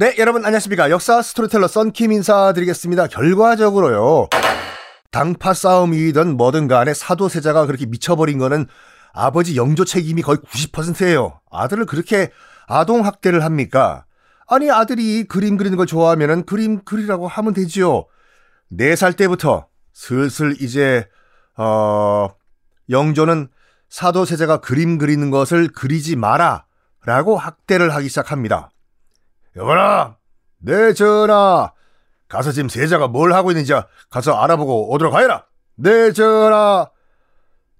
네, 여러분 안녕하십니까. 역사 스토리텔러 썬킴 인사드리겠습니다. 결과적으로요. 당파 싸움이든 뭐든 간에 사도세자가 그렇게 미쳐버린 거는 아버지 영조 책임이 거의 90%예요. 아들을 그렇게 아동 학대를 합니까? 아니, 아들이 그림 그리는 걸 좋아하면 그림 그리라고 하면 되지요. 4살 때부터 슬슬 이제, 어, 영조는 사도세자가 그림 그리는 것을 그리지 마라. 라고 학대를 하기 시작합니다. 여보라, 네 전하. 가서 지금 세자가 뭘 하고 있는지 가서 알아보고 오도록 하여라. 네 전하.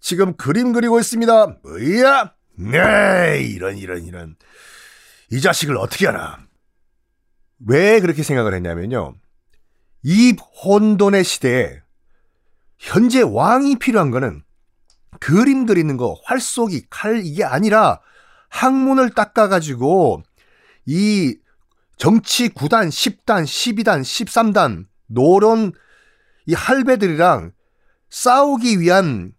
지금 그림 그리고 있습니다. 뭐야? 네, 이런 이런 이런. 이 자식을 어떻게 하나? 왜 그렇게 생각을 했냐면요. 이 혼돈의 시대에 현재 왕이 필요한 거는 그림 그리는 거, 활쏘기, 칼 이게 아니라 학문을 닦아가지고 이 정치 9단, 10단, 12단, 13단, 노론 이 할배들이랑 싸우기 위한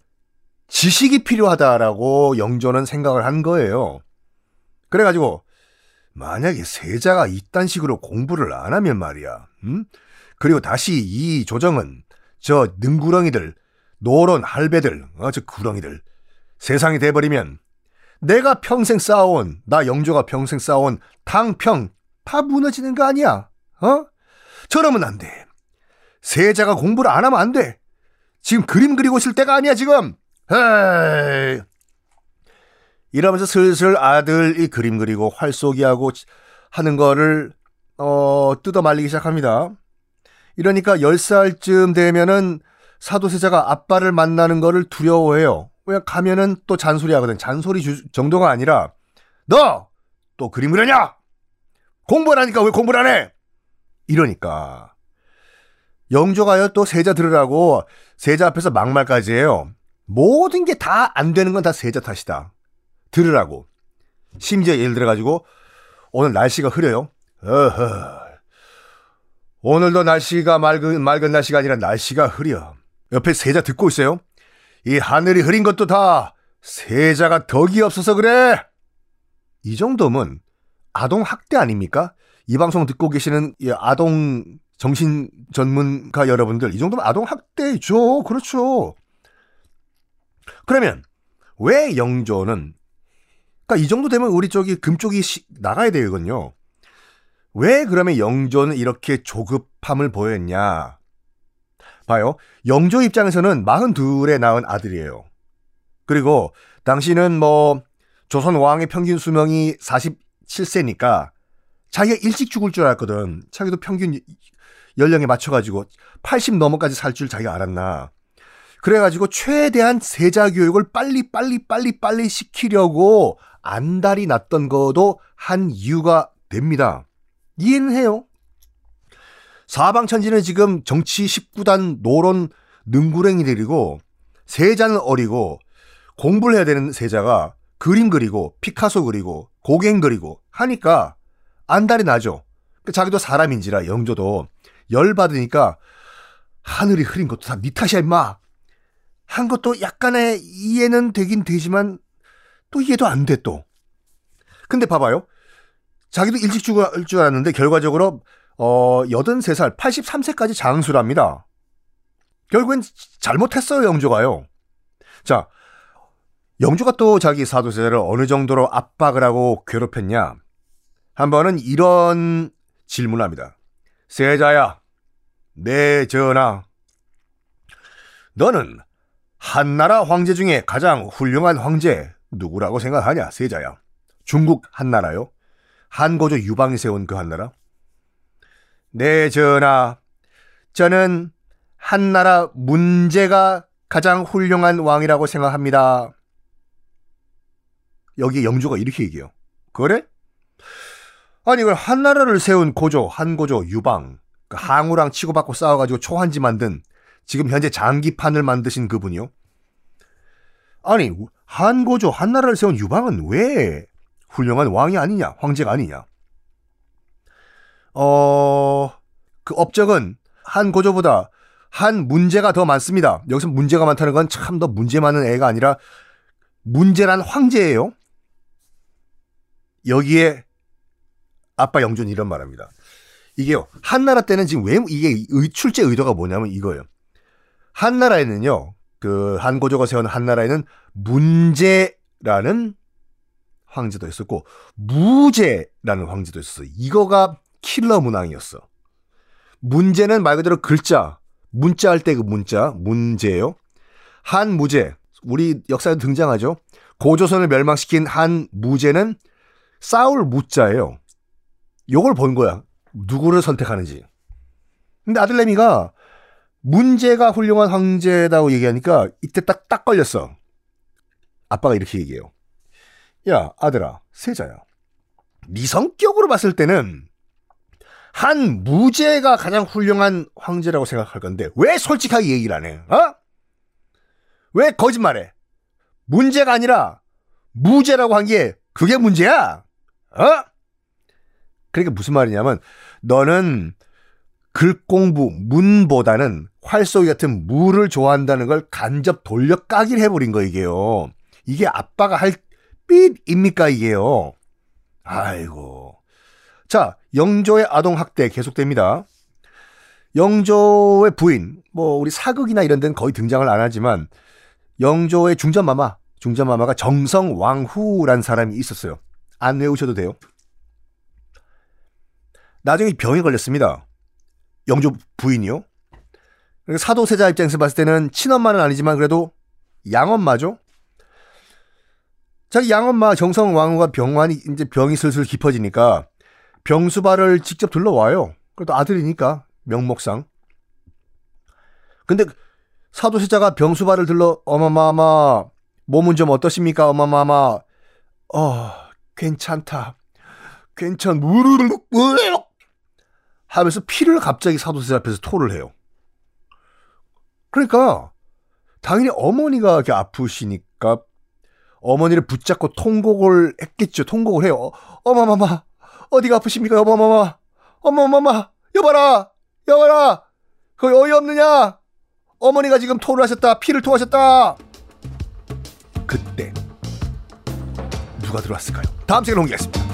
지식이 필요하다라고 영조는 생각을 한 거예요. 그래가지고 만약에 세자가 이딴 식으로 공부를 안 하면 말이야. 음? 그리고 다시 이 조정은 저 능구렁이들, 노론 할배들, 어, 저 구렁이들 세상이 돼버리면 내가 평생 쌓아온 나 영조가 평생 쌓아온 당평 다 무너지는 거 아니야? 어? 저러면 안 돼. 세자가 공부를 안 하면 안 돼. 지금 그림 그리고 있을 때가 아니야, 지금. 에이. 이러면서 슬슬 아들이 그림 그리고 활 쏘기하고 하는 거를, 어, 뜯어 말리기 시작합니다. 이러니까 10살쯤 되면은 사도세자가 아빠를 만나는 거를 두려워해요. 왜 가면은 또 잔소리 하거든. 잔소리 주, 정도가 아니라, 너! 또 그림 그려냐? 공부를 하니까 왜 공부를 안 해? 이러니까. 영조가요 또 세자 들으라고 세자 앞에서 막말까지 해요. 모든 게 다 안 되는 건 다 세자 탓이다. 들으라고. 심지어 예를 들어가지고 오늘 날씨가 흐려요. 어허. 오늘도 날씨가 맑은, 맑은 날씨가 아니라 날씨가 흐려. 옆에 세자 듣고 있어요. 이 하늘이 흐린 것도 다 세자가 덕이 없어서 그래. 이 정도면 아동 학대 아닙니까? 이 방송 듣고 계시는 아동 정신 전문가 여러분들, 이 정도면 아동 학대죠. 그렇죠. 그러면 왜 영조는 그러니까 이 정도 되면 우리 쪽이 금쪽이 나가야 되거든요. 왜 그러면 영조는 이렇게 조급함을 보였냐? 봐요. 영조 입장에서는 42에 낳은 아들이에요. 그리고 당시는 뭐 조선 왕의 평균 수명이 47세니까 자기가 일찍 죽을 줄 알았거든. 자기도 평균 연령에 맞춰가지고 80 넘어까지 살 줄 자기가 알았나. 그래가지고 최대한 세자 교육을 빨리 빨리 빨리 빨리 시키려고 안달이 났던 것도 한 이유가 됩니다. 이해는 해요. 사방천지는 지금 정치 19단 노론 능구랭이들이고 세자는 어리고 공부를 해야 되는 세자가 그림 그리고 피카소 그리고 고갱 그리고 하니까 안달이 나죠. 그 자기도 사람인지라 영조도 열받으니까 하늘이 흐린 것도 다 네 탓이야 임마. 한 것도 약간의 이해는 되긴 되지만 또 이해도 안 돼 또. 근데 봐봐요. 자기도 일찍 죽을 줄 알았는데 결과적으로 어 83살 83세까지 장수랍니다. 결국엔 잘못했어요 영조가요. 자 영조가 또 자기 사도세자를 어느 정도로 압박을 하고 괴롭혔냐? 한 번은 이런 질문을 합니다. 세자야, 네, 전하. 너는 한나라 황제 중에 가장 훌륭한 황제 누구라고 생각하냐, 세자야? 중국 한나라요? 한고조 유방이 세운 그 한나라? 네, 전하. 저는 한나라 문제가 가장 훌륭한 왕이라고 생각합니다. 여기 영조가 이렇게 얘기해요. 그래? 아니, 그 한나라를 세운 고조, 한고조, 유방, 그 항우랑 치고받고 싸워가지고 초한지 만든 지금 현재 장기판을 만드신 그분이요. 아니, 한고조, 한나라를 세운 유방은 왜 훌륭한 왕이 아니냐, 황제가 아니냐? 어, 그 업적은 한 고조보다 한 문제가 더 많습니다. 여기서 문제가 많다는 건 참 더 문제 많은 애가 아니라 문제란 황제예요. 여기에 아빠 영준이 이런 말합니다. 이게요. 한나라 때는 지금 왜 이게 의, 출제 의도가 뭐냐면 이거예요. 한나라에는요. 그 한고조가 세운 한나라에는 문제라는 황제도 있었고 무제라는 황제도 있었어. 이거가 킬러 문항이었어. 문제는 말 그대로 글자, 문자 할 때 그 문자, 문제요. 한무제, 우리 역사에 등장하죠. 고조선을 멸망시킨 한무제는 싸울 무자예요. 요걸 본 거야. 누구를 선택하는지. 근데 아들내미가 문제가 훌륭한 황제다고 얘기하니까 이때 딱, 딱 걸렸어. 아빠가 이렇게 얘기해요. 야, 아들아, 세자야. 네 성격으로 봤을 때는 한 무제가 가장 훌륭한 황제라고 생각할 건데 왜 솔직하게 얘기를 안 해? 어? 왜 거짓말해? 문제가 아니라 무제라고 한 게 그게 문제야? 어? 그러니까 무슨 말이냐면 너는 글 공부 문보다는 활쏘기 같은 무를 좋아한다는 걸 간접 돌려 까기를 해버린 거 이게요. 이게 아빠가 할 삐입니까 이게요. 아이고. 자, 영조의 아동 학대 계속됩니다. 영조의 부인, 뭐, 우리 사극이나 이런 데는 거의 등장을 안 하지만, 영조의 중전마마, 중전마마가 정성왕후란 사람이 있었어요. 안 외우셔도 돼요. 나중에 병에 걸렸습니다. 영조 부인이요. 사도세자 입장에서 봤을 때는 친엄마는 아니지만 그래도 양엄마죠. 자기 양엄마 정성 왕후가 병환이 이제 병이 슬슬 깊어지니까 병수발을 직접 들러와요. 그래도 아들이니까 명목상. 근데 사도세자가 병수발을 들러 어마마마 몸은 좀 어떠십니까 어마마마 어 괜찮다 괜찮 무르르 하면서 피를 갑자기 사도세자 앞에서 토를 해요. 그러니까 당연히 어머니가 이렇게 아프시니까 어머니를 붙잡고 통곡을 했겠죠. 통곡을 해요. 어마마마 어디가 아프십니까 여보마마 어머마마 여봐라 여봐라 거기 어이없느냐 어머니가 지금 토를 하셨다 피를 토하셨다 누가 들어왔을까요? 다음 시간에 공개하겠습니다